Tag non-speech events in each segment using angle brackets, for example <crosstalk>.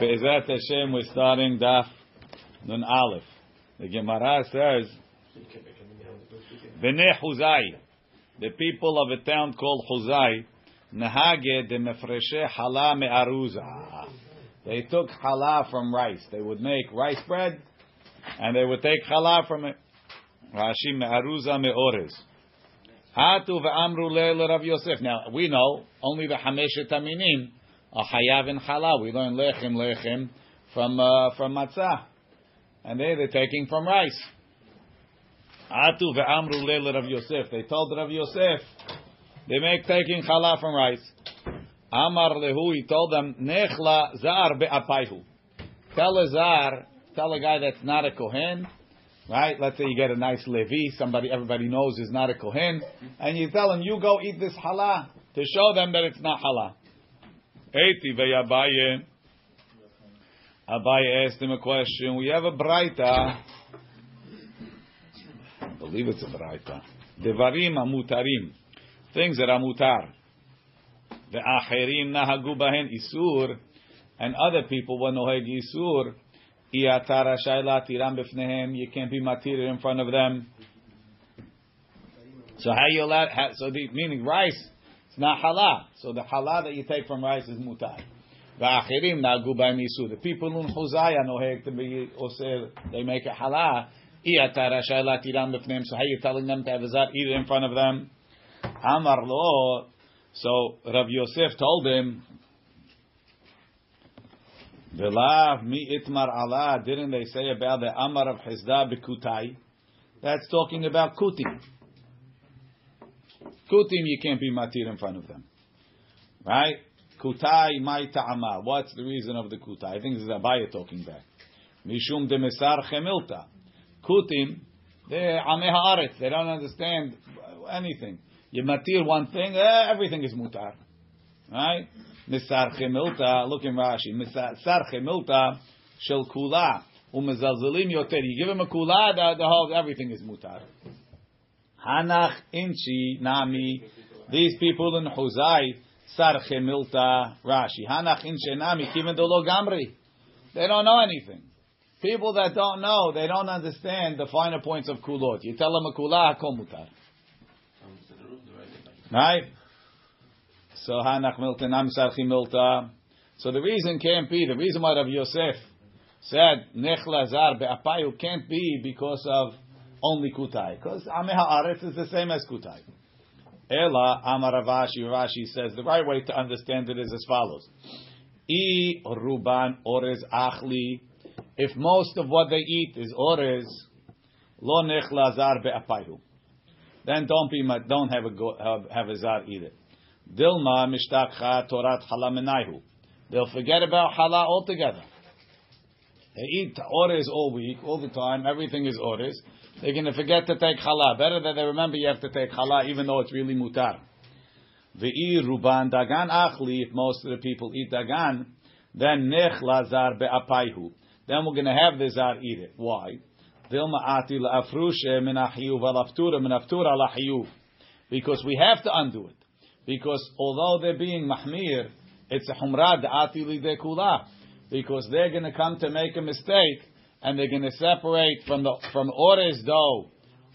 Be'ezat Hashem, we're starting Daf Nun Aleph. The Gemara says, Bnei Huzai, the people of a town called Huzai, Nahage de Mefreshe Hala Me'aruza. They took challah from rice. They would make rice bread, and they would take challah from it. Rashi Me'aruza Me'orez. Hatu ve'amru le Rav Yosef. Now, we know only the Hameshet Aminim a hayav in challah. We learn lechem lechem from uh, from matzah, and they they're taking from rice. Atu ve'amru leil Rav Yosef. They told Rav Yosef they make taking challah from rice. Amar lehu. He told them nechla zar be'apayhu. Tell a zar, tell a guy that's not a kohen. Right? Let's say you get a nice levi, somebody everybody knows is not a kohen, and you tell him you go eat this halal to show them that it's not halal. Eti ve'Abaye. Abaye asked him a question. We have a braita. I believe it's a braita. Devarim amutarim. Things that are mutar. Ve'acherim nahagu bahen isur. And other people were noheg isur. Iyatara shayla tiram b'fnehem. You can't be matir in front of them. So how you allowed? So the, meaning rice not halal. So the halal that you take from rice is mutar. Nagu misu. The people in Huzaya noheg to be osir. They make a halal. So how are you telling them to have a zat eat in front of them? Amar lo. So Rav Yosef told him. V'lav mi itmar Allah. Didn't they say about the Amar of Hizda b'kutai? That's talking about kutim. Kutim, you can't be matir in front of them. Right? Kutai mai ta'ama. What's the reason of the kutai? I think this is Abaye talking back. Mishum de mesar chemilta. Kutim, they're ameh. They don't understand anything. You matir one thing, eh, everything is mutar. Right? Misar chemilta, look in Rashi. Misar chemilta shel kula. Umezalzelim yoter. You give him a kula, the, the whole, everything is mutar. Hanach inchi nami. These people in Huzai sarche milta Rashi. Hanach inchi nami kiven lo gamri. They don't know anything. People that don't know, they don't understand the finer points of kulot. You tell them a kula hakol mutar. Right? So hanach milta nami sarche milta. So the reason can't be the reason why Rav Yosef said nechla zar be'apayu can't be because of only kutai. Because Ameh Haaretz is the same as kutai. Ela Amar Rav Ashi, Rashi says the right way to understand it is as follows. I ruban orez achli. If most of what they eat is orez, lo nechla zar be'apayhu. Then don't be don't have a go, have, have a zar either. Dilma mishtakcha torat halamenayhu. They'll forget about hala altogether. They eat orez all week, all the time. Everything is orez they're going to forget to take challah. Better that they remember you have to take challah, even though it's really mutar. Ve'i ruban dagan achli. If most of the people eat dagan, then nech lazar be'apayhu. Then we're going to have the zar eat it. Why? Because we have to undo it. Because although they're being mahmir, it's a humrad ati kula. Because they're going to come to make a mistake and they're going to separate from the from orez dough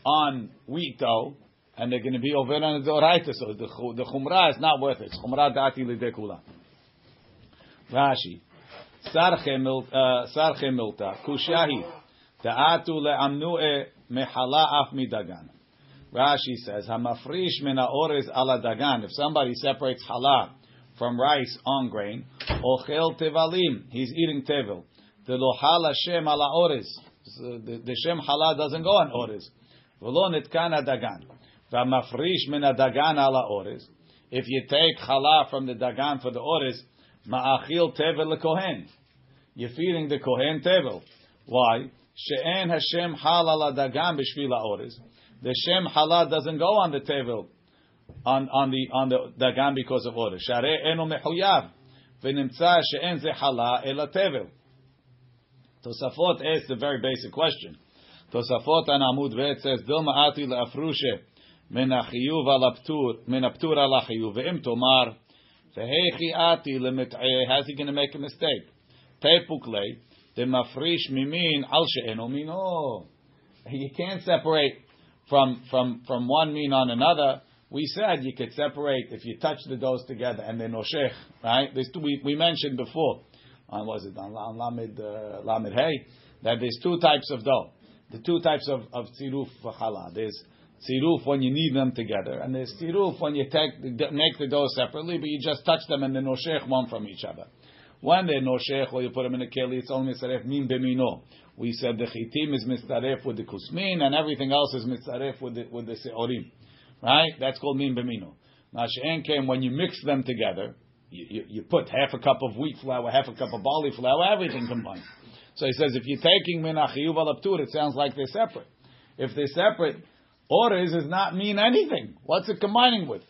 on wheat dough, and they're going to be over on the doraita. So the the chumrah is not worth it. Chumrah dati lidekula. Rashi, sarche uh, milta kushahi ta'atu le'amnu'e mehala af midagan. Rashi says, "Hamafrish mina orez ala dagan." If somebody separates halal from rice on grain, ochel tevalim, he's eating tevel. The lohal Hashem ala orez. The, Shem hala doesn't go on orez. V'lo nitkana dagan. V'amafrish min dagan ala orez. If you take chala from the dagan for the orez, ma'achil tevel lekohen. You're feeding the kohen tevel. Why? She'en Hashem hal ala dagan b'shvil orez. The Shem hala doesn't go on the tevel on, on the on the dagan because of orez. Sharei eno mechuyav. V'nimtza she'en ze hala ela tevel. Tosafot asks a very basic question. Tosafot an Amud Vet says, Dilma ati le'afrushe min achiyuv al aptur, min aptur al achiyuv, ve'im tomar, ati le'mit'eh, how's he going to make a mistake? Tepukle, the mafrish mimin al she'eno mino. You can't separate from from from one mean on another. We said you could separate if you touch the doughs together and then noshech, right? Two, we, we mentioned before on was it on, on Lamed uh, Lamed Hey that there's two types of dough. The two types of of tziruf challah. There's tziruf when you need them together, and there's tziruf when you take make the dough separately, but you just touch them and then noshech one from each other. When they're noshech or you put them in a keli, it's only mitzaref min bemino. We said the chitim is mitzaref with the kusmin, and everything else is mitzaref with the with the seorim. Right? That's called min bemino. Now came when you mix them together. You, you, put half a cup of wheat flour, half a cup of barley flour, everything combined. So he says if you're taking min achiyuv al it sounds like they're separate. If they're separate, orez does not mean anything. What's it combining with?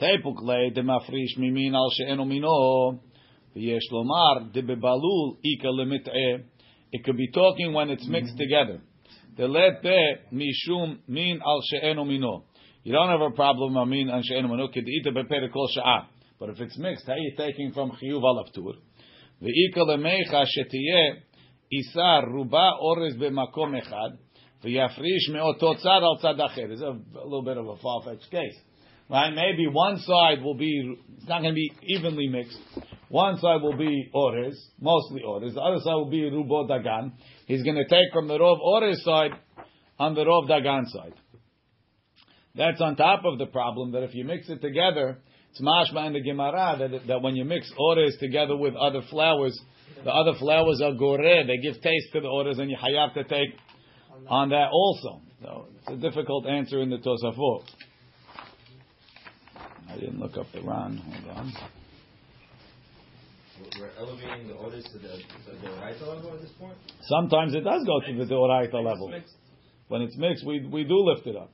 Tepukle demafrish mimin al she'enu mino. V'yesh lomar debebalul ika. It could be talking when it's mixed mm-hmm. together. Delete mishum min al she'enu mino. You don't have a problem of min al she'enu mino. Kedita bepere kol sha'ah. But if it's mixed, how are you taking from chiyuv al aptur? V'ika lemecha shetiyeh isar ruba orez b'makom echad. V'yafrish me'otot tzad al tzad acher. It's a little bit of a far-fetched case. Right? Maybe one side will be, it's not going to be evenly mixed. One side will be Orez, mostly Orez. The other side will be Rubo Dagan. He's going to take from the Rov Orez side on the Rov Dagan side. That's on top of the problem that if you mix it together, it's mashma in the Gemara that, that when you mix orez together with other flowers, the other flowers are gore, they give taste to the orez, and you have to take on that also. So it's a difficult answer in the Tosafot. I didn't look up the Ran. Hold on. We're elevating the orez to the, to the Oraita level at this point? Sometimes it does go to the Doraita level. When it's mixed, we, we do lift it up.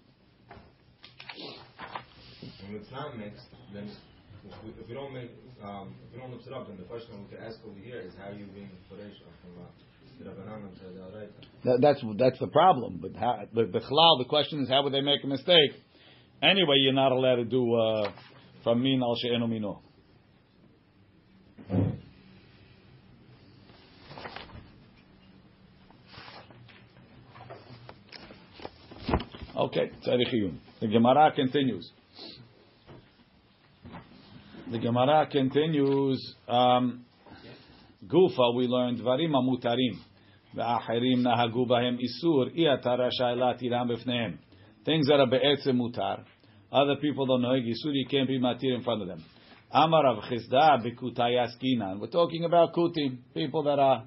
When it's not mixed, then if we, if we don't make, um, if we don't lift it up, then the question we could ask over here is how are you being Kodesh from uh, that, that's that's the problem. But how, the, the the question is how would they make a mistake? Anyway, you're not allowed to do uh, from min al she'enu mino. Okay, tzarich The Gemara continues. The Gemara continues. Um, Gufa, we learned dvarim mutarim. ואחרים נהגו בהם איסור, אי אתה רשאי להתירם בפניהם. Things that are be'etzem mutar. Other people don't know Yisur, you can't be matir in front of them. Amar Rav Chisda b'kutayaskinan. We're talking about kutim, people that are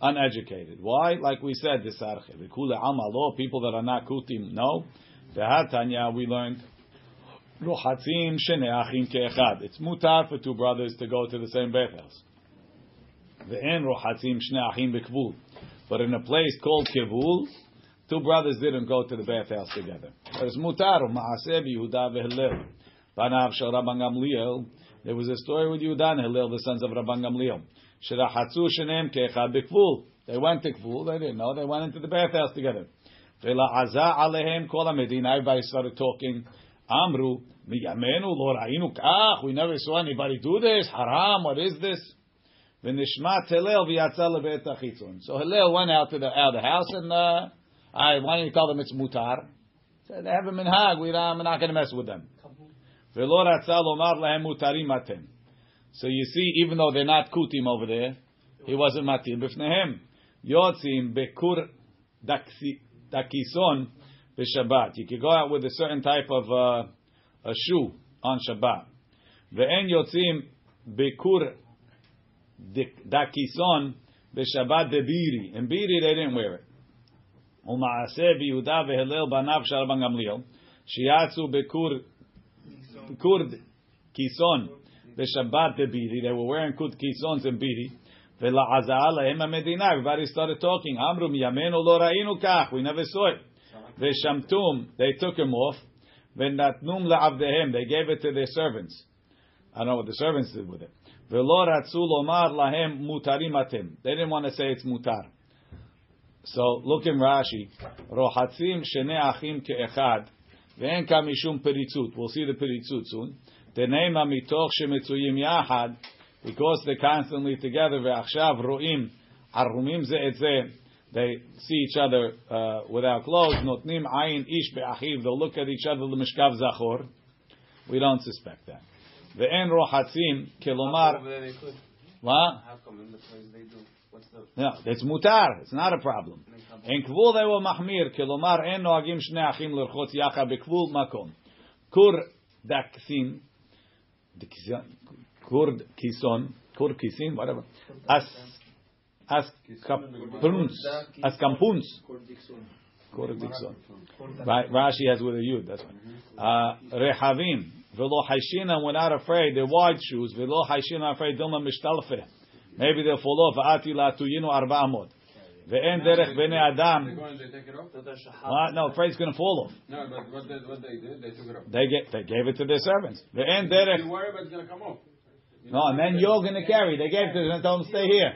uneducated. Why? Like we said, this arche. V'kule amalo, people that are not kutim. No. V'hatanya, we learned. Ke'echad. It's mutar for two brothers to go to the same bathhouse. Ve'en rochatzim shneachim bekvul. But in a place called kivul, Two brothers didn't go to the bathhouse together. There's mutar ma'aseh Yehuda veHillel. Rabban Gamliel. There was a story with Yehuda and Hillel, the sons of Rabban Gamliel. Shenem keechad bekvul. They went to Kful. They didn't know. They went into the bathhouse together. Everybody started talking. Amru We never saw anybody do this. Haram. What is this? V'nishmat Hillel v'yatza achitzon. So Hillel went out to the out of the house and. Uh, I, wanted to tell them it's mutar? So they have a minhag. We I'm not going to mess with them. So you see, even though they're not kutim over there, he wasn't matir b'fnehem. Yotzim bekur dakison b'Shabbat. You could go out with a certain type of uh, a shoe on Shabbat. Ve'en yotzim bekur dakison b'Shabbat debiri. In biri they didn't wear it. ומעשה ביהודה והלל בניו של רבן גמליאל, שיצאו בכור, כור כיסון בשבת דבירי, they were wearing כור כיסון and בירי, ולעזאה להם המדינה, everybody started talking, אמרו מימינו לא ראינו כך, we never saw it, ושמטום, they took him off, V'natnum la'avdehem. They gave it to their servants. I don't know what the servants did with it. V'lo ratzu lomar lahem mutarim atim. They didn't want to say it's mutar. So look in Rashi. Rohatzim shene achim ke'echad. Ve'en kamishum peritzut. We'll see the peritzut soon. Teneim amitoch shemetzuyim yahad. Because they're constantly together. Ve'achshav ro'im. Arumim ze they see each other uh, without clothes. Notnim ayin ish be'achiv. They'll look at each other The l'mishkav zachor. We don't suspect that. Ve'en rohatzim kelomar. Over there they How come in the place they do? What's the No, it's mutar. It's not a problem. In kvul they were mahmir. Kelomar en noagim shnei achim l'rchot yacha bekvul makom. Kur daksin. Kur kison. Kur kisin. Whatever. As as kapuns. As kampuns. Kur dikson. Right, Rashi has with a yud. That's right. Uh, Rehavim. Velo haishina. We're not afraid. They're wide shoes. Velo haishina. Afraid. Dilma mishtalfe. Maybe they'll fall off. Ati la tuyinu arba amot. Ve'en derech bnei adam. go and they take it off? What? No, afraid it's going to fall off. No, but what they, what they did, they took it off. They get they gave it to their servants. Ve'en You derech. worry about it's gonna come off. No, and then you're going to carry. They gave it to them and told them stay here.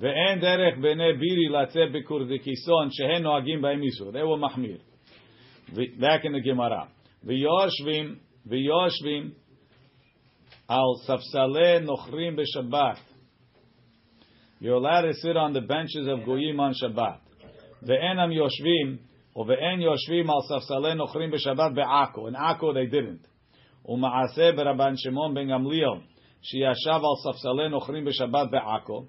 ואין דרך בני בירי לצאת בקורדקיסון שהם נוהגים בהם איסור. They were מחמיר. ו- Back in the Gemara. ויושבים, ויושבים על ספסלי נוכרים בשבת. You're allowed to sit on the benches of goyim on Shabbat. ואינם יושבים, או ואין יושבים על ספסלי נוכרים בשבת בעכו. In Akko they didn't. ומעשה ברבן שמעון בן גמליאל, שישב על ספסלי נוכרים בשבת בעכו,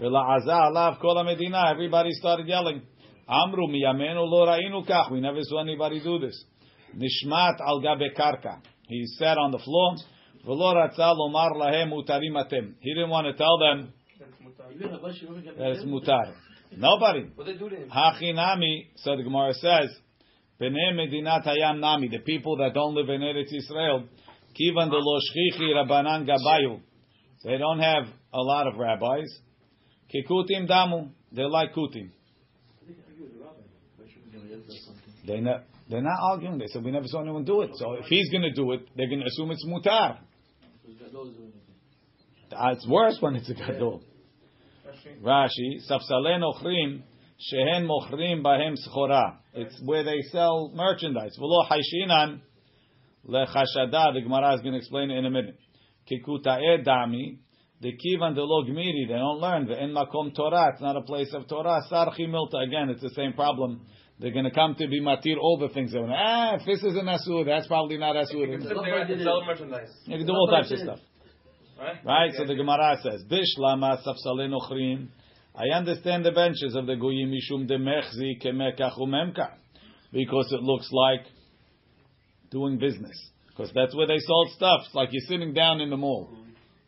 Everybody started yelling. Amru miyamenu lo ra'inu kach. We never saw anybody do this. Nishmat al gabe karka. He sat on the floor. V'lo ratza lomar lahem mutarim atem. He didn't want to tell them that it's mutar. Nobody. Hachinami, so the Gemara says, B'nei medinat hayam nami. The people that don't live in Eretz Israel, kivan de lo shchichi rabanan gabayu. They don't have a lot of rabbis. Kikutim Damu, they like kutim. They not, they're not arguing. They said we never saw anyone do it. So if he's going to do it, they're going to assume it's mutar. It's worse when it's a gadol. Rashi, Safsale Nochrim, Shehen Mochrim Bahem Schora. It's where they sell merchandise. V'lo Haishinan Lechashada, the Gemara is going to explain it in a minute. Kikuta'e Dami, the Kivan de lo Gmiri, they don't learn. Ve'en Makom Torah, it's not a place of Torah. Sarchi Milta, again, it's the same problem. They're going to come to be matir all the things. They're going, ah, if this is an asur, that's probably not asur. There and sell merchandise. You can do all types of stuff. Right? Right? So the Gemara says, Bishlama safsale nochrim. I understand the benches of the goyim mishum de mechzi kemekach umemka. Because it looks like doing business. Because that's where they sold stuff. It's like you're sitting down in the mall.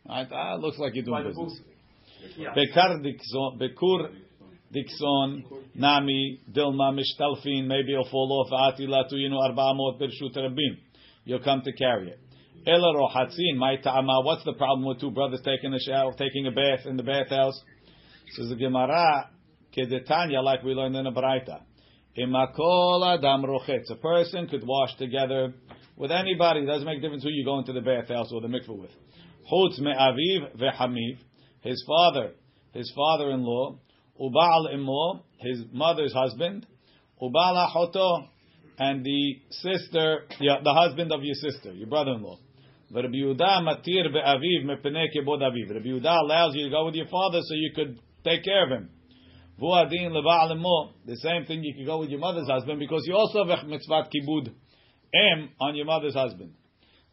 Right? Ah, it looks like you're doing business. Bekar dikson, bekur dikson, nami, dilma, mishtalfin, maybe it'll fall off, ati la tuyinu arba'amot birshut rabim. You'll come to carry it. Ela rohatzin, my ta'ama. What's the problem with two brothers taking a shower, taking a bath in the bathhouse? Says the Gemara, kedetanya, like we learned in the Baraita. Imakol adam rochetz. A person could wash together with anybody. It doesn't make a difference who you go into the bathhouse or the mikveh with. Chutz me'aviv ve'hamiv. His father, his father-in-law, ubal imo, his mother's husband, uba'al achoto, and the sister, yeah, the husband of your sister, your brother-in-law. Rabbi Yehuda matir be'aviv mepnei kebod aviv. Rabbi Yehuda allows you to go with your father so you could take care of him. Vuadin leba'al imo. The same thing you could go with your mother's husband because you also have mitzvat kibud em on your mother's husband.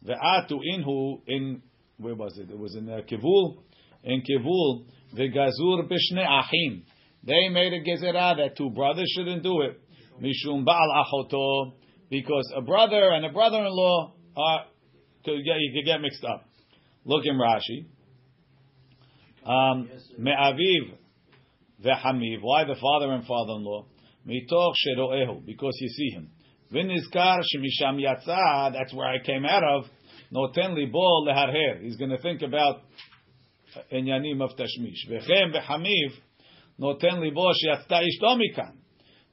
Ve'atu inhu in where was it? It was in uh, Kivul. In Kivul, ve'gazur b'shnei achim. They made a gezerah that two brothers shouldn't do it. Mishum ba'al achoto. Because a brother and a brother-in-law are, get, you could get mixed up. Look in Rashi. Um, Me'aviv ve'hamiv. Why the father and father-in-law? Mitoch shero'ehu. Because you see him. V'nizkar shemisham yatsa. That's where I came out of. Noten libo leharher. He's going to think about inyanim of tashmish. V'chem ve'hamiv. Noten libo sheyatzta ishto mikan.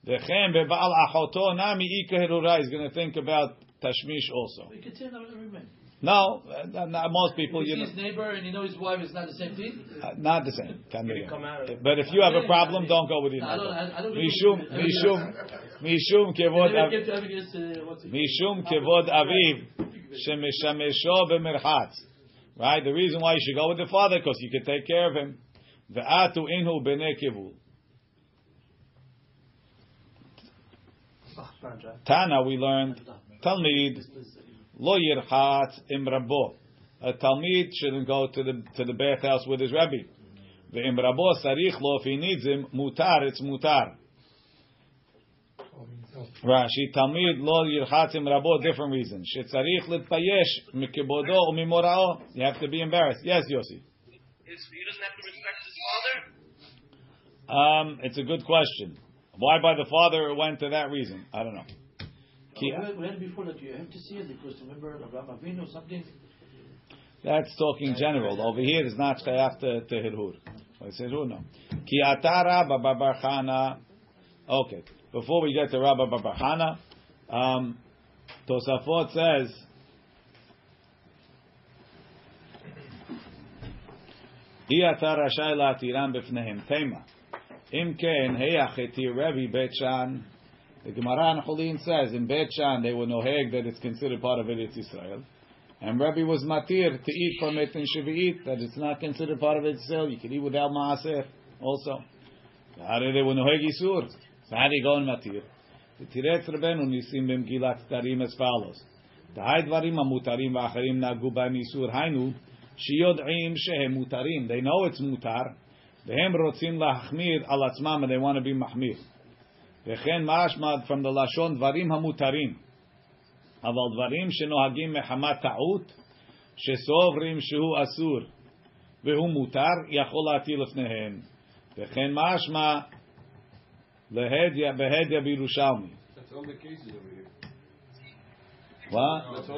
V'chem be'ba'al achoto nami ika He's going to think about tashmish also. You can say that every man. No, uh, not most people, If you you know, his neighbor and you know his wife is not the same thing. uh, not the same. Can be. come out But if you have a problem, don't go with your neighbor. I, I don't. Mishum, mishum, mishum kevod, Never av- get to ever get, uh, what's it? mishum kevod aviv, Right? The reason why you should go with the father because you can take care of him. Ve'atu inhu b'nei kivul. Tana, we learned Talmid lo yirchatz im rabo. A Talmid shouldn't go to the to the bathhouse with his rabbi. Ve'im rabo sarich lo if he needs him mutar it's mutar. Rashi Talmid lo yirchatz im rabo different reasons. Shetzarich litpayesh mikibodo umimorao. You have to be embarrassed. Yes, Yossi. His, he doesn't have to respect his father? Um, it's a good question. Why by the father it went to that reason? I don't know. We had, we had before that you have to see it because remember Abraham Avinu or something. That's talking general. Over here is not shayach to, to hirhur. It's hirhur no. Ki atara babarchana. Okay. Before we get to Rabba Babarchana, um, Tosafot says. אי אתה רשאי להתירם בפניהם. תימה. אם כן, היח התיר רבי בית שאן. The Gemara in Cholin says in Beit Shan they were noheg that it's considered part of Eretz Israel, and Rabbi was matir to eat from it in Shavuot that it's not considered part of Eretz Israel. You can eat without maaser also. How did they were noheg isur? והריגון מתיר. ותראה את רבנו ניסים במגילת סתרים as follows. דהי דברים המותרים והאחרים נהגו בהם איסור, היינו שיודעים שהם מותרים, they know it's מותר, והם רוצים להחמיר על עצמם, and they want to be מחמיר. וכן משמע from the לשון דברים המותרים, אבל דברים שנוהגים מחמת טעות, שסוברים שהוא אסור והוא מותר, יכול להטיל לפניהם. וכן משמע Lehedia, Behedia, Birushalmi. That's all the cases over here. What?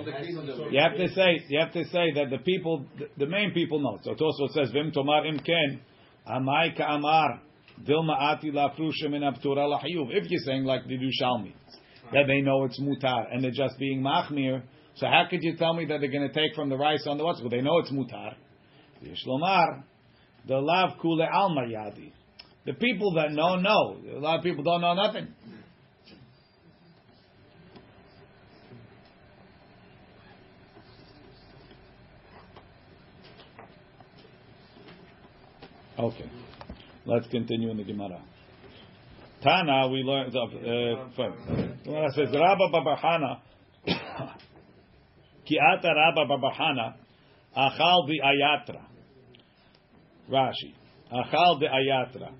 You have to say, you have to say that the people, the, main people know. So it also says, Vim tomar imken, amai ka amar, dilma ati lafrusha abtura lahiyuv. If you're saying like the Dushalmi, that they know it's mutar, and they're just being machmir, so how could you tell me that they're going to take from the rice on the what? Well, they know it's mutar. Yishlomar, the lav kule alma yadi. The people that know know. A lot of people don't know nothing. Okay. Let's continue in the Gemara. Tana, we learned. Uh, first. Gemara says, Rabba Babahana, <coughs> Kiata Rabba Babahana, Achal bi Ayatra. Rashi. Achal bi Ayatra.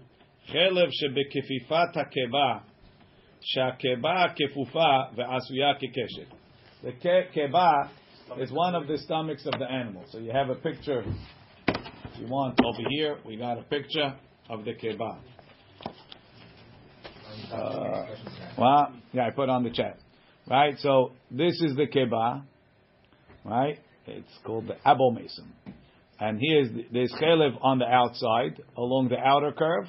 חלב שבכפיפת הקיבה, שהקיבה כפופה ועשויה כקשת. The ke- kiba is one of the stomachs of the animal. So you have a picture if you want, over here, we got a picture of the kibbah. Uh, well, yeah, I put on the chat. Right? So, this is the kibbah. Right? It's called the abo mason. And here's, the, there's chelev on the outside, along the outer curve,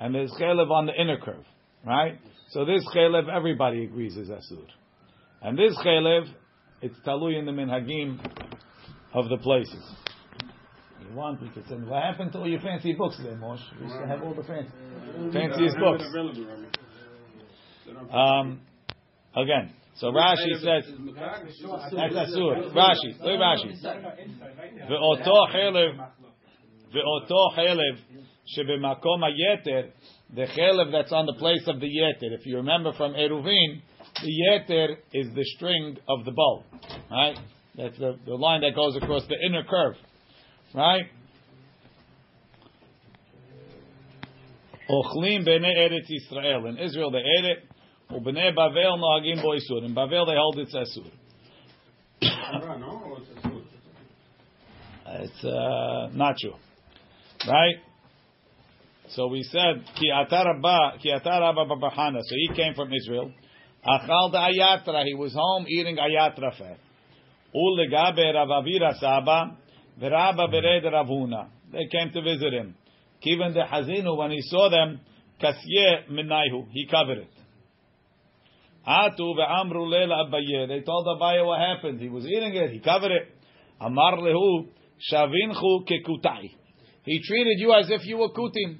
and there's chelev on the inner curve. Right? So this chelev, everybody agrees is asur. And this chelev, it's talui in the minhagim of the places you want, we could send. What happened to all your fancy books there, Moshe? We used to have all the fancy, fanciest books. Um, again, so Rashi says that's asur. Rashi, look at Rashi. Ve'oto chelev, ve'oto chelev shebemakom hayeter, the chelev that's on the place of the yeter. If you remember from Eruvin, the yeter is the string of the bow, right? That's the, the line that goes across the inner curve. Right? Ochlim b'nei Eretz Yisrael. In Israel they ate it. U'b'nei Bavel nohagim bo isur. In Bavel they hold it's asur. <coughs> It's uh, not true. Right? So we said, Ki atarabba, ki babahana. So he came from Israel. Achal da ayatra. He was home eating ayatra fat. U'legabe Ravavira Saba. V'Rabba bered Ravuna. They came to visit him. Kivan de Hazinu, when he saw them, kasye minayhu. He covered it. Atu ve'amru leila Abaye. They told Abaye what happened. He was eating it. He covered it. Amar lehu shavinchu kekutai. He treated you as if you were kutim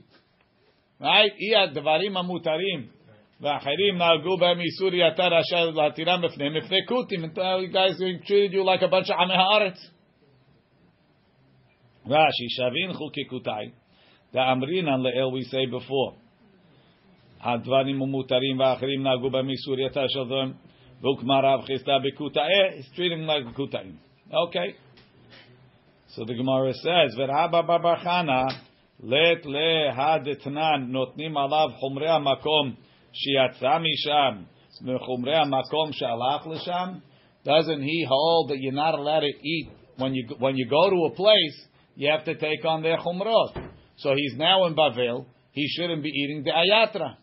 Right? Iyad devarim amutarim. ואחרים נהגו בהם איסור יתר אשר להתירם בפניהם לפני כותים. You guys treated you like a bunch of עמי הארץ. Rashi, Shavin Chukikutai. The Amrinan Le'el we say before. הדברים ומותרים ואחרים נהגו במיסורייתה של them. והוקמה רב חיסדה בקוטאי, he's treating like קוטאים. Okay. So the Gemara says, ורבא בר חנה, לית להדתנן, נותנים עליו חומרי המקום שיצא משם, מחומרי המקום שהלך לשם, doesn't he hold that you're not allowed to eat when you when you go to a place, you have to take on their chumrot. So he's now in Bavel, he shouldn't be eating the ayatra.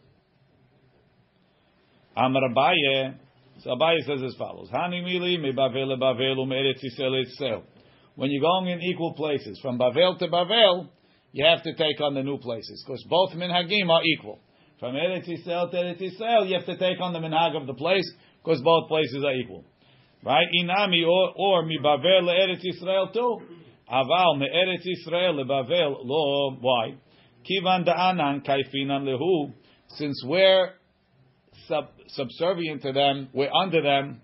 Amar Abaye, so Abaye says as follows: Hani mili me Bavel Bavel um Eretz Yisrael itself. When you're going in equal places, from Bavel to Bavel, you have to take on the new places because both minhagim are equal. From Eretz Yisrael to Eretz Yisrael, you have to take on the minhag of the place because both places are equal. Right? Inami or, or mi Bavel le Eretz Yisrael too. Aval me Eretz Yisrael le Bavel lo. Why? Kivan da'anan kaifinan lehu. Since we're sub, subservient to them, we're under them.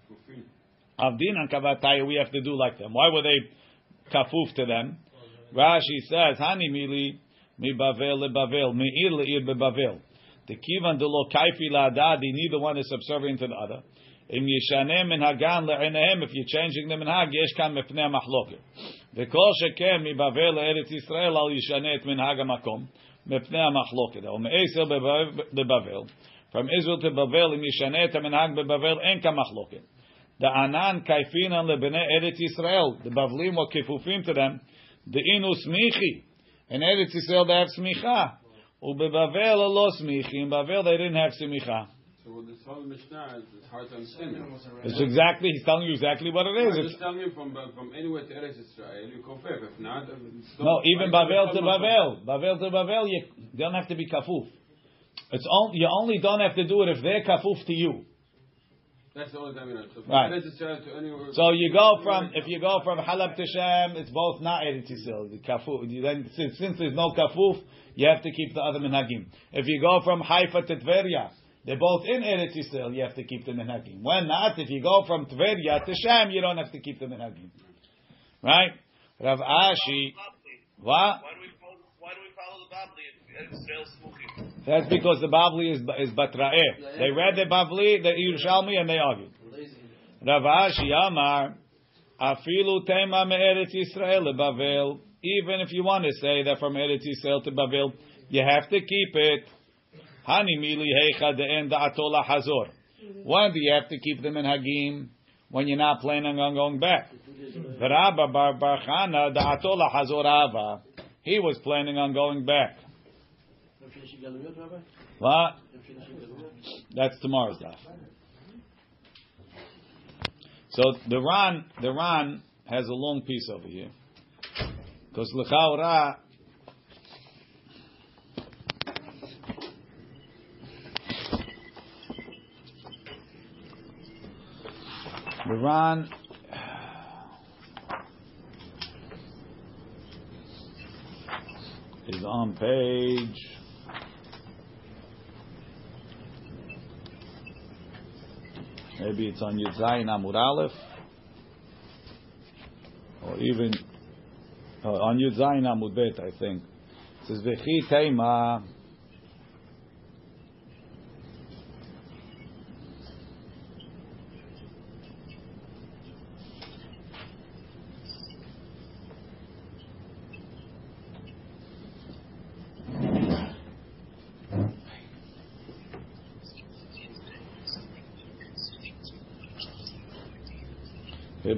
Avdin and kavataya, we have to do like them. Why were they kafuf to them? Rashi says, Hani mili mi bavel le bavel, mi ir le ir be bavel. The kivan de lo kaifi la adadi, neither one is subservient to the other. Im yishanem minhagan le'enehem, if you're changing the minhag, yesh kan mepnei machloket. וכל שכן מבבל לארץ ישראל אל ישנה את מנהג המקום מפני המחלוקת. או מעשר בבבל, from Israel to Bavel, אם ישנה את המנהג בבבל, אין כמחלוקת. דענן קייפינן לבני ארץ ישראל, the בבלים were כפופים to them, the inu smichi. In Eretz Yisrael they have smicha. Ubebavel lo smichi. In Bavel they didn't have smicha. So what the whole Mishnah is, it's hard to understand. It's exactly, he's telling you exactly what it is. He's just telling you from, from anywhere to Eretz Israel, you kofef. If not, no, even Bavel to Bavel. Bavel to Bavel, you don't have to be kafuf. It's only you only don't have to do it if they're kafuf to you. That's the only time you know. So Right. Eretz Israel to anywhere. So you go from if you go from Halab to Shem, it's both not Eretz Yisrael. The kafuf. Then since, since there's no kafuf, you have to keep the other minhagim. If you go from Haifa to Tveria, they're both in Eretz Yisrael. You have to keep the minhagim. When not, if you go from Tveria to Shem, you don't have to keep the minhagim. Right? Rav Ashi, what? Why do we follow, why do we follow the Babli if Israel Smuchim? That's because the Bavli is is Batraeh. They read the Bavli, the Yerushalmi, and they argued. Lazy. Rav Ashi Amar, Afilu tema me'eretz Yisrael leBavel. Even if you want to say that from Eretz Yisrael to Bavel, you have to keep it. Hani mili heicha de'en da'atola hazor. Why do you have to keep them in Hagim? When you're not planning on going back. Rabba bar bar Chana da'atola hazor ava. He was planning on going back. You're finishing Galuyot, Rabbi? What? You're finishing Galuyot? That's tomorrow's daf. So the Ran, the Ran has a long piece over here because l'chaura. The Ran is on page. Maybe it's on Yud Zayin Amud Aleph, or even uh, on Zayin Amud Bet, I think. It says V'chi Teima.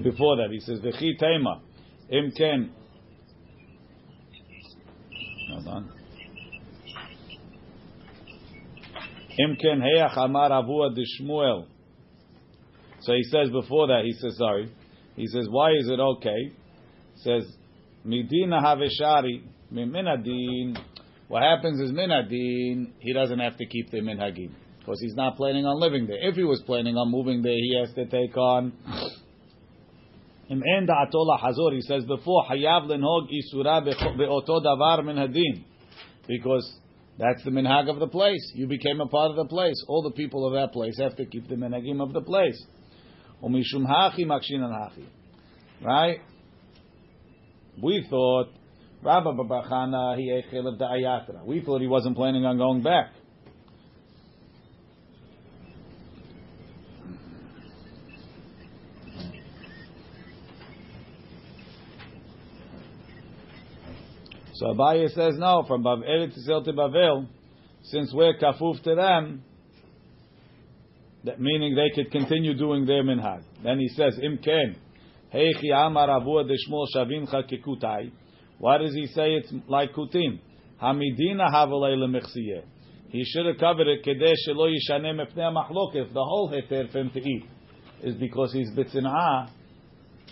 Before that, he says V'chi Teima. Im Ken. Hold on. Im Ken Heach Amar Avua Dishmuel. So he says before that, he says, sorry. He says, why is it okay? He says, Midina Haveshari, Minadin. What happens is Minadin, he doesn't have to keep the Minhagim. Because he's not planning on living there. If he was planning on moving there, he has to take on in en da'atola hazor, he says before, hayav lenhog isura be'oto davar min hadin. Because that's the minhag of the place. You became a part of the place. All the people of that place have to keep the minhagim of the place. Umishum hachi makshinan hachi. Right? We thought, Rabbi Babachana, he echel of da'ayatra. We thought he wasn't planning on going back. So Abaye says no, from Eretz Yisrael to Bavel, since we're kafuf to them, that meaning they could continue doing their minhag. Then he says, Im ken, heichi amar avua deshmol shavincha. Why does he say it's like kutim? Hamidina havalei lemechsiyeh. He should have covered it kedesh shelo yishaneh mepnei machlokef. The whole heter for him to eat is because he's bitzinah.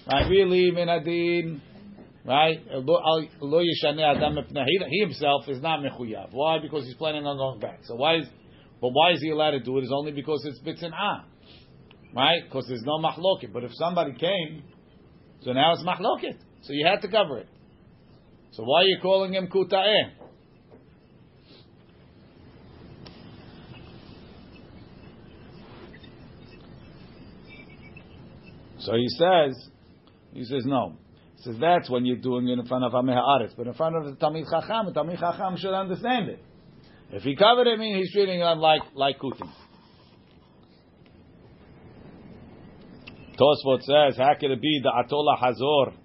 Right? Really, minadin. Right? He himself is not mechuyav. Why? Because he's planning on going back. So why is but why is he allowed to do it? it? Is only because it's bitzinah. Right? Because there's no machloket. But if somebody came, so now it's machloket. So you had to cover it. So why are you calling him kuta'eh? So he says, he says no. Says that's when you're doing it in front of Ameh Haaretz, but in front of the Tamid Chacham, the Tamid Chacham should understand it. If he covered it, mean he's treating it like like kutim. Tosfot says, how could it be the Atola Hazor?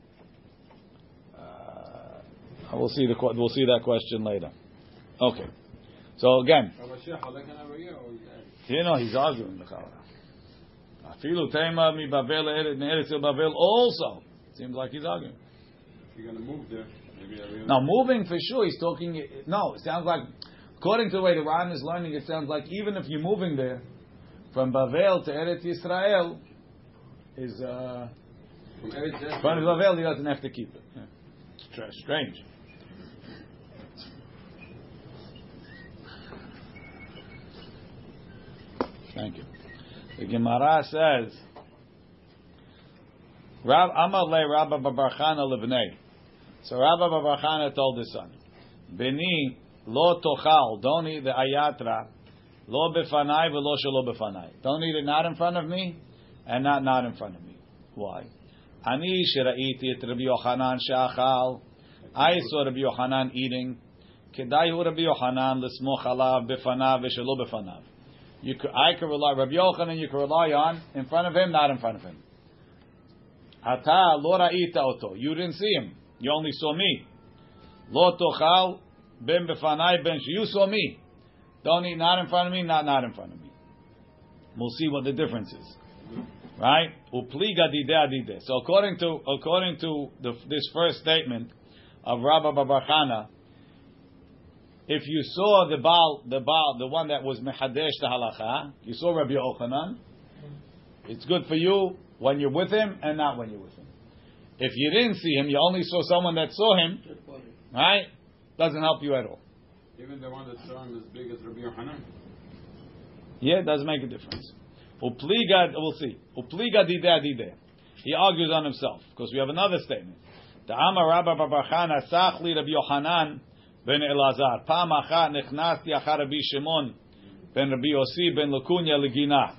Uh, we'll see the we'll see that question later. Okay. So again, you know he's arguing the Chavara. Afilu tema mi Bavel eretz Bavel also seems like he's arguing. If you're going to move there, maybe Now moving for sure, he's talking. No, it sounds like according to the way the Ran is learning, it sounds like even if you're moving there from Bavel to Eretz Israel, is uh, from Eretz from Bavel he doesn't have to keep it. Yeah. Strange. Thank you. The Gemara says, Rab Amalei Rabba Babarchana Livnei. So Rabba Babarchana told his son, Beni lo tochal, don't eat the ayatra, lo befanai velo shelo befanai. Don't eat it not in front of me and not not in front of me. Why? Ani sheraiti et Rabbi Yochanan she'achal. I saw Rabbi Yochanan eating. Kedai hu Rabbi Yochanan l'smoch alav befanav v'shelo befanav. You I could rely, Rabbi Yochanan, you could rely on in front of him, not in front of him. Ata lo ra'ita oto. You didn't see him. You only saw me. Lo tochal ben befanai ben you saw me. Don't eat not in front of me, not not in front of me. We'll see what the difference is. Right? Upliga dide adide. So according to according to the, this first statement of Rabbi Babarchana, if you saw the Baal, the Baal, the one that was Mehadesh the halacha, you saw Rabbi Yochanan, it's good for you when you're with him and not when you're with him. If you didn't see him, you only saw someone that saw him, right? Doesn't help you at all. Even the one that saw him as big as Rabbi Yochanan. Yeah, it does make a difference. Upliga, we'll see. Upliga dide dide. He argues on himself because we have another statement. Amar Rabba Babarchana Sachli Rabbi Yochanan ben Elazar. Pam achat nechnasti achar Rabbi Shimon ben Rabbi Yossi ben Lakunya legina.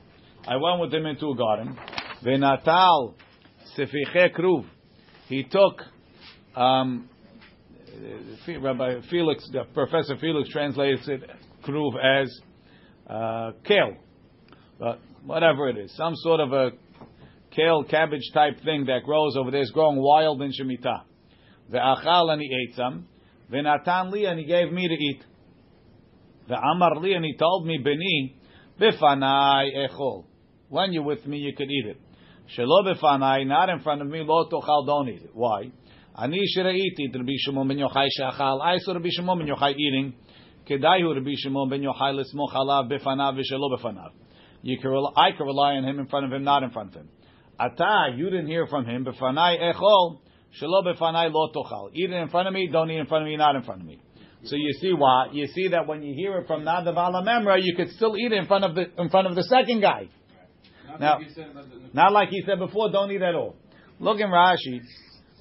I went with him into a garden. Venatal sefiche kruv. He took um, Rabbi Felix, Professor Felix translates it kruv as uh, kale, but whatever it is, some sort of a kale cabbage type thing that grows over there is growing wild in Shemitah. Ve'achal and he ate some. Ve'natan li and he gave me to eat. Ve'amar li and he told me beni bifanai echol. When you're with me, you could eat it. Shelo bifanai, not in front of me, lo tochal, don't eat it. Why? Ani shiraiti Rabbi Shimon ben Yochai she'achal. I saw Rabbi Shimon ben Yochai eating. Kedai hu Rabbi Shimon ben Yochai l'smoch alav bifanav v'shelo bifanav. You can, I can rely on him in front of him, not in front of him. Ata, you didn't hear from him. Befanai echol, shelo befanai lo tochal. Eat it in front of me, don't eat in front of me, not in front of me. So you see why? You see that when you hear it from Nadav Alamemra, you could still eat it in front of the in front of the second guy. Not Now- like he said, Not like he said before, don't eat at all. Look in Rashi.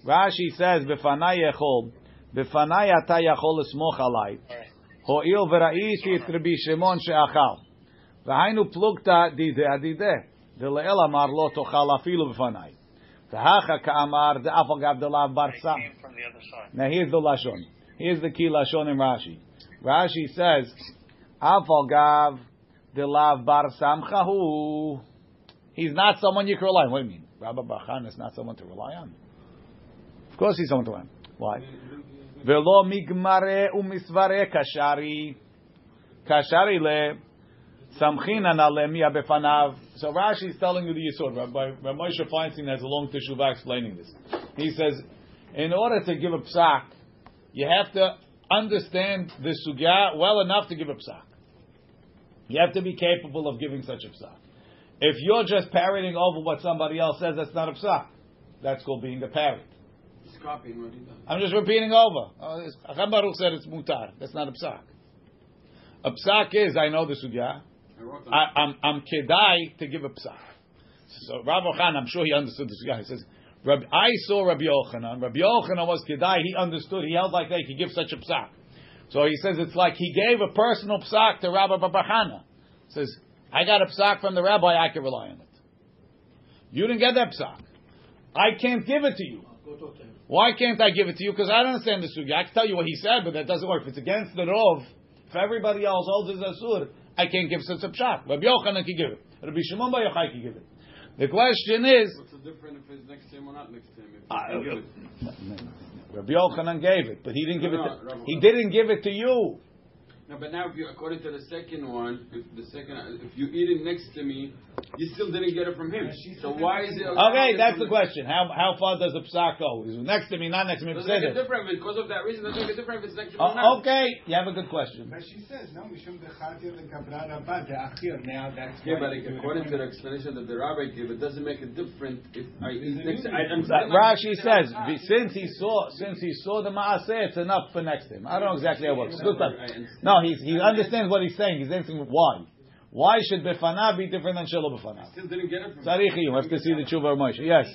Rashi says, "Befanai yechol, befanai ata yachol esmoch alai, ho'il v'ra'iti et Rabbi Shimon she'achal, v'hainu plugta dide adide, v'le'el amar lo tochal afilu befanai." Tahacha ka'amar de'afal gav delav bar sam. From the other side. Now here's the lashon. Here's the key lashon in Rashi. Rashi says, "Afal gav delav bar samchahu." He's not someone you can rely on. What do you mean? Rabbi Bachan is not someone to rely on. Of course, he's someone to rely on. Why? Velo migmare umisvare kashari kashari le samchina nalemia befanav. So Rashi is telling you the yisod. Rabbi, Rabbi Moshe Feinstein has a long teshuvah explaining this. He says, in order to give a psak, you have to understand the sugya well enough to give a psak. You have to be capable of giving such a psak. If you're just parroting over what somebody else says, that's not a psak. That's called being a parrot. He's copying what he does. I'm just repeating over. Uh, Acham Baruch said it's mutar. That's not a psak. A psak is I know the sugya. I. I, I'm I'm kedai to give a psak. So Rabbi Khan, I'm sure he understood this guy. He says, Rabbi, I saw Rabbi Yochanan. Rabbi Yochanan was kedai. He understood. He held like that. He could give such a psak. So he says it's like he gave a personal psak to Rabbi Babachana. Says, I got a psak from the rabbi. I can rely on it. You didn't get that psak. I can't give it to you. Go talk to him. Why can't I give it to you? Because I don't understand the sugya. I can tell you what he said, but that doesn't work. If it's against the rov, if everybody else holds his asur, I can't give such a pshat. Rabbi Yochanan can give it. Rabbi Shimon Bar Yochai can give it. The question is, What's the difference if it's next to him or not next to him? Uh. Rabbi Yochanan gave it, but he didn't give it. To, no, he didn't give it to you. No, but now if you, according to the second one, if the second, if you eat it next to me, you still didn't get it from him. So why is it? Okay, that's the him? question. How how far does the psak go? Is next to me, not next to me? Doesn't make a difference because of that reason. Doesn't make a difference if it's next to me. Oh, okay, you have a good question. But she says no. Mishum dechatir lekabra rabba deachir. Now that's yeah, but according to the explanation that the rabbi gave, it doesn't make a difference if I eat next. To, I, I'm, Rashi says since he saw since he saw the maaseh, it's enough for next to him. I don't know exactly how it works. Good no. No, he's, he understands what he's saying. He's asking why. Why should befanav be different than shelo befanav? Still didn't get it from him. Tzarich you have to see the tshuva of Moshe. Yes,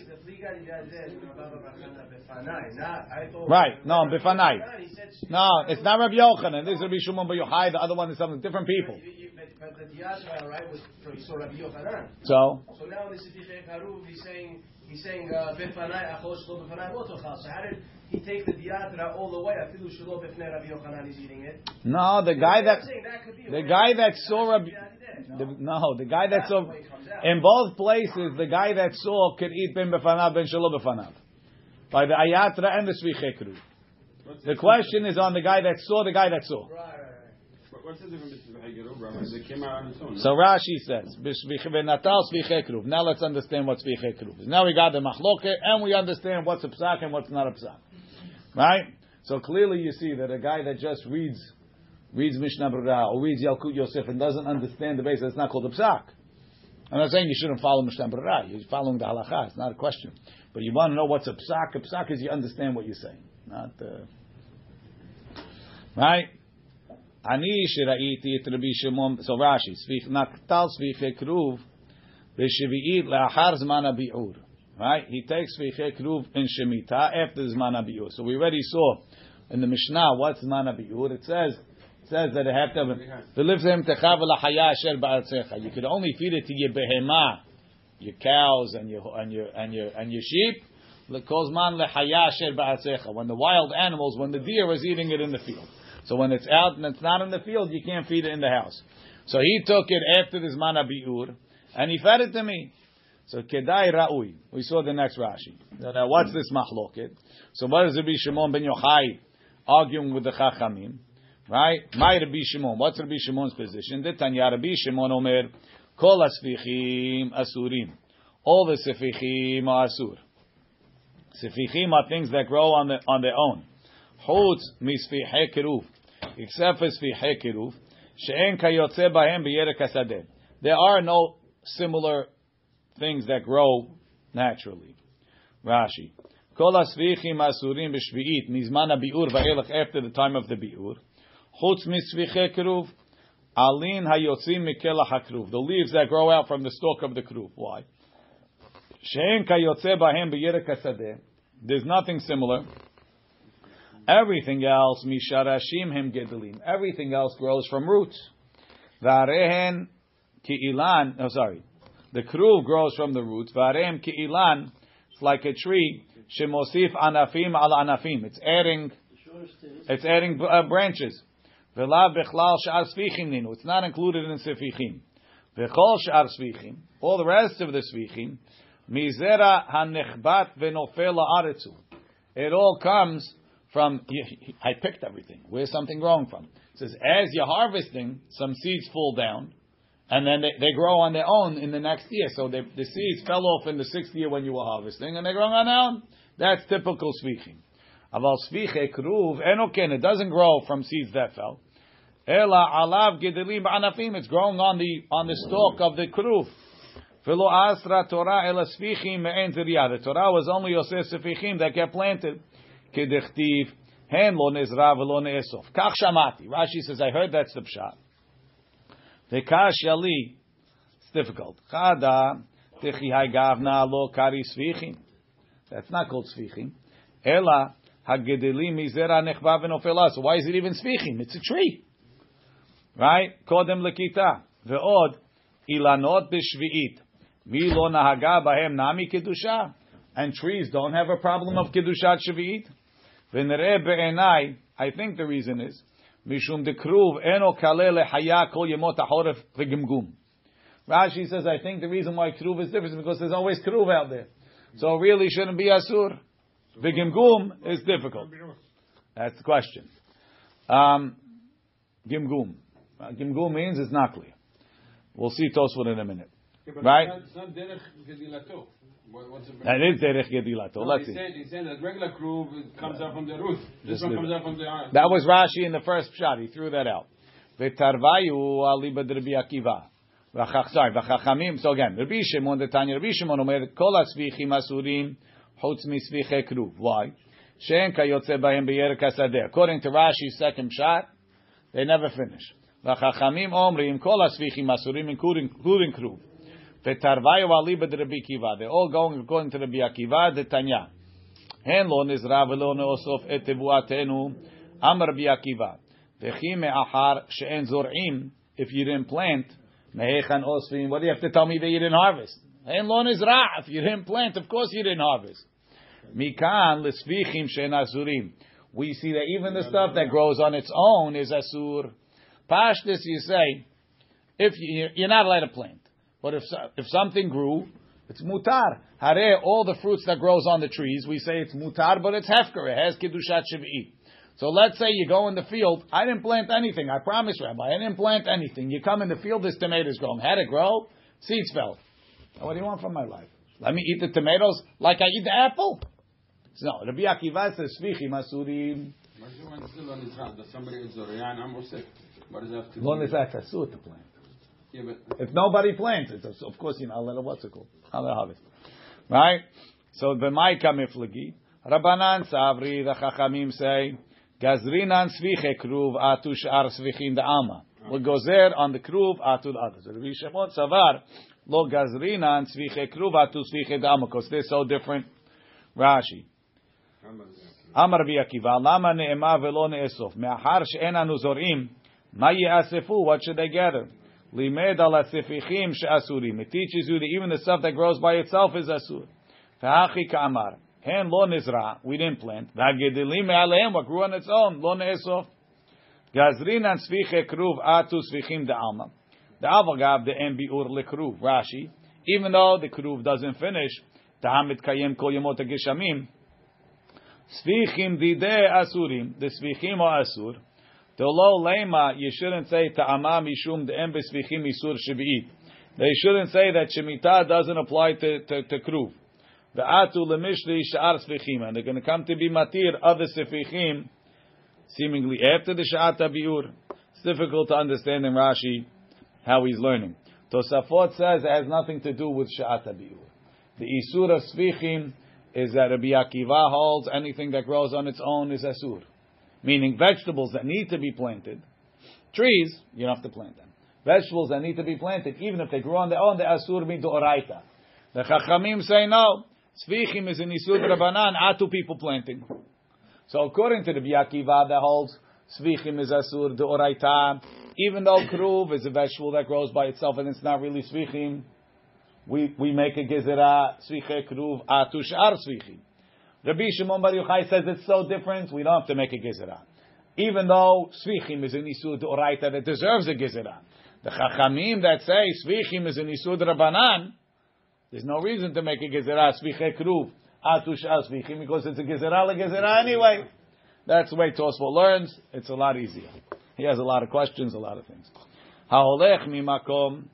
right. No, befanai. No, it's not Rabbi Yochanan. This is Rabbi Shimon Bar Yochai. The other one is something different people. But the diaspora, right, was from so Rabbi Yochanan. So So now in the Sifich Haruv, he's saying he's saying uh, befanai achos lo befanai otochal. So how did he take the diatra all the way? Afilu shelo befnei Rabbi Yochanan is eating it. no, the guy that I'm saying that could be a the guy that saw Rabbi. Yeah, The, no, the guy that That's saw the way it comes out. in both places, the guy that saw could eat ben befanav ben shelo befanav by the ayatra and the svichekru. What's The question is on the guy that saw the guy that saw. Right, right, right. What- What's. So Rashi says. Now let's understand what svichekruv is. Now we got the machloket, and we understand what's a psak and what's not a psak. Right? So clearly you see that a guy that just reads reads Mishnah Berurah or reads Yalkut Yosef and doesn't understand the base, that's not called a psak. I'm not saying you shouldn't follow Mishnah Berurah. You're following the halacha. It's not a question. But you want to know what's a psak. A psak is you understand what you're saying. Not, uh, right? אני שראיתי את רבי שמעון, so רש"י, סביך נקטל סביכי כרוב בשביעית לאחר זמן הביעור. Right? He takes סביכי כרוב in Shemitah after זמן הביעור. So we already saw in the Mishnah what's זמן הביעור. It says, it says that it have to have, ולבזם תחב לחיה אשר בארצך. You could only feed it to your behemah, your cows and your, and your, and your, and your sheep. לכל זמן לחיה אשר בארצך. When the wild animals, when the deer is eating it in the field. So when it's out and it's not in the field, you can't feed it in the house. So he took it after this Zman Biur, and he fed it to me. So Kedai Ra'ui. We saw the next Rashi. Now what's this machloket? So what is Rabbi Shimon ben Yochai arguing with the Chachamim? Right? My Rabbi Shimon. What's Rabbi Shimon's position? The Tanya Rabbi Shimon Omer, Kol asfichim asurim. All the sefichim are asur. Sefichim are things that grow on, the, on their own. Chutz misfichei keruv. Sfichei keruv. She'en kayotze bahem b'yerek hasadeh. There are no similar things that grow naturally. Rashi. Kol asvichim asurim b'shvi'it mizman biur va'elach after the time of the biur. Chutz misfichei keruv. Alin hayotzim mikelach hakruv. The leaves that grow out from the stalk of the keruv. Why? She'en kayotze bahem b'yerek hasadeh. There's nothing similar. Everything else, misharashim hem gedelim. Everything else grows from roots. Varehen ki ilan. Oh, sorry. The kruv grows from the roots. Varem ki ilan. It's like a tree. Shemosif anafim al anafim. It's adding, it's adding uh, branches. V'la bechlal sh'ar svichim. It's not included in svichim. V'chol sh'ar svichim. All the rest of the svichim. Mizera hanechbat v'nofel la'aretzu. It all comes from, I picked everything. Where's something growing from? It says, as you're harvesting, some seeds fall down, and then they, they grow on their own in the next year. So they, the seeds fell off in the sixth year when you were harvesting, and they're growing on their own. That's typical svichim. Aval sviche kruv enoken, it doesn't grow from seeds that fell. Ela alav gedelim anafim, it's growing on the on the stalk of the kruv. Velo asra Torah ela svichim me'en The Torah was only Yosef svichim that get planted. Kedechtiv hen lo nezra velo ne'esof. Kach shamati. Rashi says, I heard that's the pshat. Vekash yali. It's difficult. Chada techi gavna lo kari svichim. That's not called svichim. Ela hagedelim mizera nechva v'nofela. So why is it even svichim? It's a tree. Right? Kodem lekita. Ve'od ilanot b'shvi'it. V'lo nahaga bahem nami kedusha. And trees don't have a problem of kedushat shvi'it. V'nereh be'enai. I think the reason is mishum dekruv eno kale lehaya kol yemot ha'oref v'gimgum. Rashi says, I think the reason why kruv is different is because there's always kruv out there. So it really shouldn't be asur. V'gimgum is difficult. That's the question. Um, gimgum. Uh, gimgum means it's not clear. We'll see Tosfot in a minute. Yeah, Right? It's not derech gedilato. What, what's the That is derech gedilato. No, Let's he see. said, he said that regular crew it comes out from the roof. This Just one comes it. out from the That was Rashi in the first shot. He threw that out. V'tarvayu aliba Akiva. Sorry, v'chachamim. So again, Rabbi Shimon, the Tanya, Rabbi Shimon omer, kol asvichim asurim, chutz misviche kruv. Why? She'en kayotze bahem b'yerek hasadeh. According to Rashi's second shot, they never finish. V'chachamim omrim, kol asvichim asurim, including, including kruv. V'tarvayu aliba de Rabbi Kiva. They're all going according to Rabbi Akiva, the Tanya. Henlon is Ravelon osof etevuatenu. Am Rabbi Akiva. Vechime ahar she'en zor'im. If you didn't plant, mehechan osfim. What do you have to tell me that you didn't harvest? Henlon is ra. If you didn't plant, of course you didn't harvest. Mikan lesvichim she'en asurim. We see that even the stuff that grows on its own is asur. Pashtis, you say, if you, you're not allowed to plant but if if something grew, it's mutar. Hare, all the fruits that grows on the trees, we say it's mutar, but it's hefker. It has kedushat shiv'i. So let's say you go in the field. I didn't plant anything. I promise, Rabbi, I didn't plant anything. You come in the field, this tomatoes growing. Had it grow? Seeds fell. Now, what do you want from my life? Let me eat the tomatoes like I eat the apple? No, Rabbi Akiva says, "Svichim asurim." Why is the one still on his hand? That somebody is Zorian, I'm Osek. What does that have to do? Lo to plant. Yeah, if nobody plants, it's of course you know I'll what's it called? I'll harvest. Right? So the Maika Miflagi. Rabbanan Savri, the Chachamim say, Gazrinan Sviche Kruv Atu Shar Svichin go Gozer on the Kruv Atu others. Rabbi Shimon Savar, Lo Gazrinan Sviche Kruv Atu Svichin Da'ama, because they're so different. Rashi. Amar רבי עקיבא, למה נאמה ולא נאסוף? מאחר שאין אנו זורעים, מה What should they gather? Limed ala sifichim she'asurim. It teaches you that even the stuff that grows by itself is asur. Fa'achi ka'amar. Hen lo nizra. We didn't plant. Va'gedelim alehem. What grew on its own. Lo ne'esof. Gazrin an sviche kruv atu svichim de'alma. The avagav de'en bi'ur lekruv. Rashi. Even though the kruv doesn't finish, ta'amit kayem kol yemot ha'geshamim. Svichim dideh asurim. The svichim are asur. The lo lema, you shouldn't say ta'ama mishum de'em besvichim isur shvi'it. They shouldn't say that shemitah doesn't apply to, to, to kruv. Ve'atu lemishli sha'ar svichim. And they're going to come to be matir other svichim, seemingly after the sha'at biur. It's difficult to understand in Rashi how he's learning. Tosafot says it has nothing to do with sha'at biur. The isur of svichim is that Rabbi Akiva holds anything that grows on its own is asur, meaning vegetables that need to be planted. Trees, you don't have to plant them. Vegetables that need to be planted, even if they grow on their own, oh, the asur mean oraita. The Chachamim say no. Svichim is an isur rabanan, atu people planting. So according to the Rabbi Akiva that holds Svichim is asur de oraita, even though kruv is a vegetable that grows by itself and it's not really svichim, we, we make a gezerah sviche kruv atush ar svichim. Rabbi Shimon Bar Yochai says it's so different, we don't have to make a gezerah. Even though svichim is an isud oraita that deserves a gezerah. The chachamim that say svichim is an isud rabanan, there's no reason to make a gezerah sviche kruv atush svichim because it's a gezerah le gezerah anyway. That's the way Tosfot learns. It's a lot easier. He has a lot of questions, a lot of things. Haolech mimakom.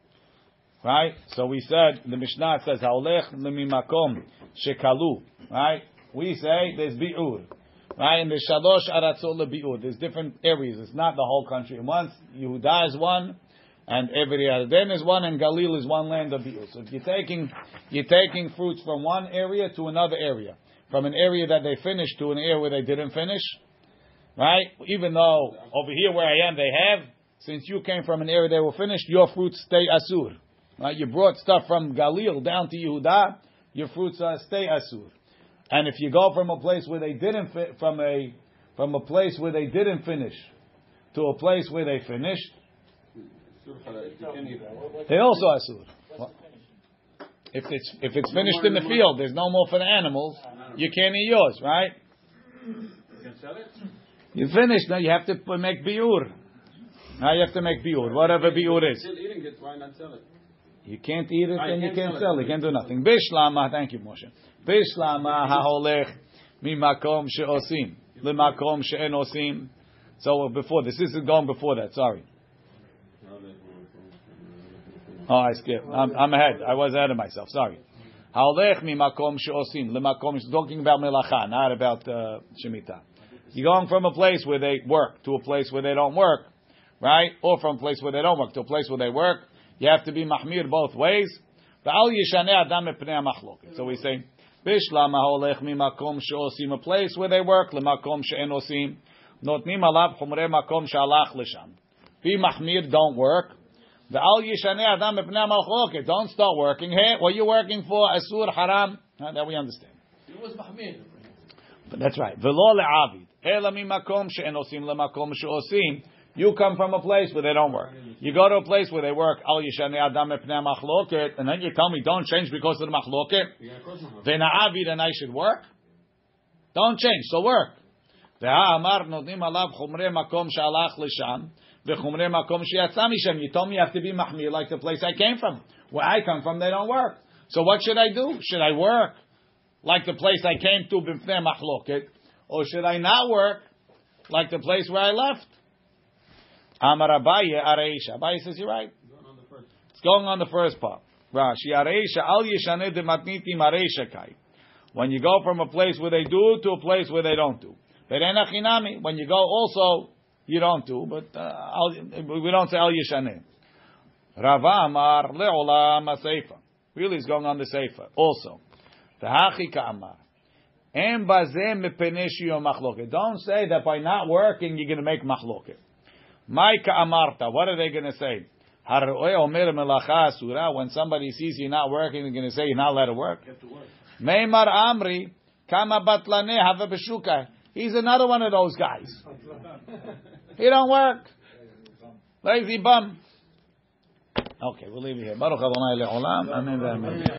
Right? So we said, the Mishnah says, Haolech mimakom shekalu. Right? We say there's bi'ur. Right? And there's shalosh aratzot lebi'ur. There's different areas. It's not the whole country at once. Yehuda is one, and every Yarden is one, and Galil is one land of bi'ur. So if you're taking, you're taking fruits from one area to another area. From an area that they finished to an area where they didn't finish. Right? Even though over here where I am they have, since you came from an area they were finished, your fruits stay asur. Right? You brought stuff from Galil down to Yehuda, your fruits uh, stay asur. And if you go from a place where they didn't fi- from a from a place where they didn't finish to a place where they finished, they also asur. If it's if it's finished in the field, there's no more for the animals. You can't eat yours, right? You can sell? You finished now. You have to make biur. Now you have to make biur, whatever biur is. Still eating it, why not sell it? You can't eat it and you can't sell it. it. You can't do nothing. Bishlama, thank you, Moshe. Bishlama haolech mimakom she'osim lemakom she'en osim. So before this, this is going before that. Sorry. Oh, I skipped. I'm, I'm ahead. I was ahead of myself. Sorry. Haolech mimakom she'osim lemakom. It's talking about melacha, not about uh, shemitah. You're going from a place where they work to a place where they don't work, right? Or from a place where they don't work to a place where they work. You have to be mahmir both ways. So we say, Bishlam ha'olech mimakom she'osim, a place where they work, lemakom she'en osim. Notnim alav chumrei makom she'alach l'sham. Be mahmir, don't work. V'al yishaneh adam. Don't start working. Hey, what are you working for? Asur, haram. That we understand. It was Mahmir. But that's right. V'lo le'avid. Ela mimakom she'en osim lemakom she'osim. You come from a place where they don't work. You go to a place where they work. Al yishanei adam mepnei machloket, and then you tell me don't change because of the machloket. Yeah, of course not. V'na'avid and I should work. Don't change, so work. והאמר נותנים עליו חומרי מקום שהלך לשם, וחומרי מקום שיצא משם. You told me you have to be מחמיר like the place I came from. Where I come from, they don't work. So what should I do? Should I work like the place I came to, b'fnei machloket, or should I not work like the place where I left? Amar Abaye Areisha. Abaye says, you're right. It's going on the first part. Rashi Areisha al yishaneh de matniti mareisha kai. When you go from a place where they do to a place where they don't do. Verena chinami. When you go also, you don't do, but uh, we don't say al yishaneh. Rava Amar leolam aseifa. Really, it's going on the seifa also. Tahachi ka'amar. Em bazeh mepeneshi yom machloket. Don't say that by not working you're going to make machloket. Maika amarta. What are they going to say? Haroe omer melacha asura. When somebody sees you not working, they're going to say you're not allowed to work. Meimar amri kama batlane have beshuka. He's another one of those guys. he don't work. Lazy bum. Okay, we'll leave it here. Baruch Adonai le'olam. Amen.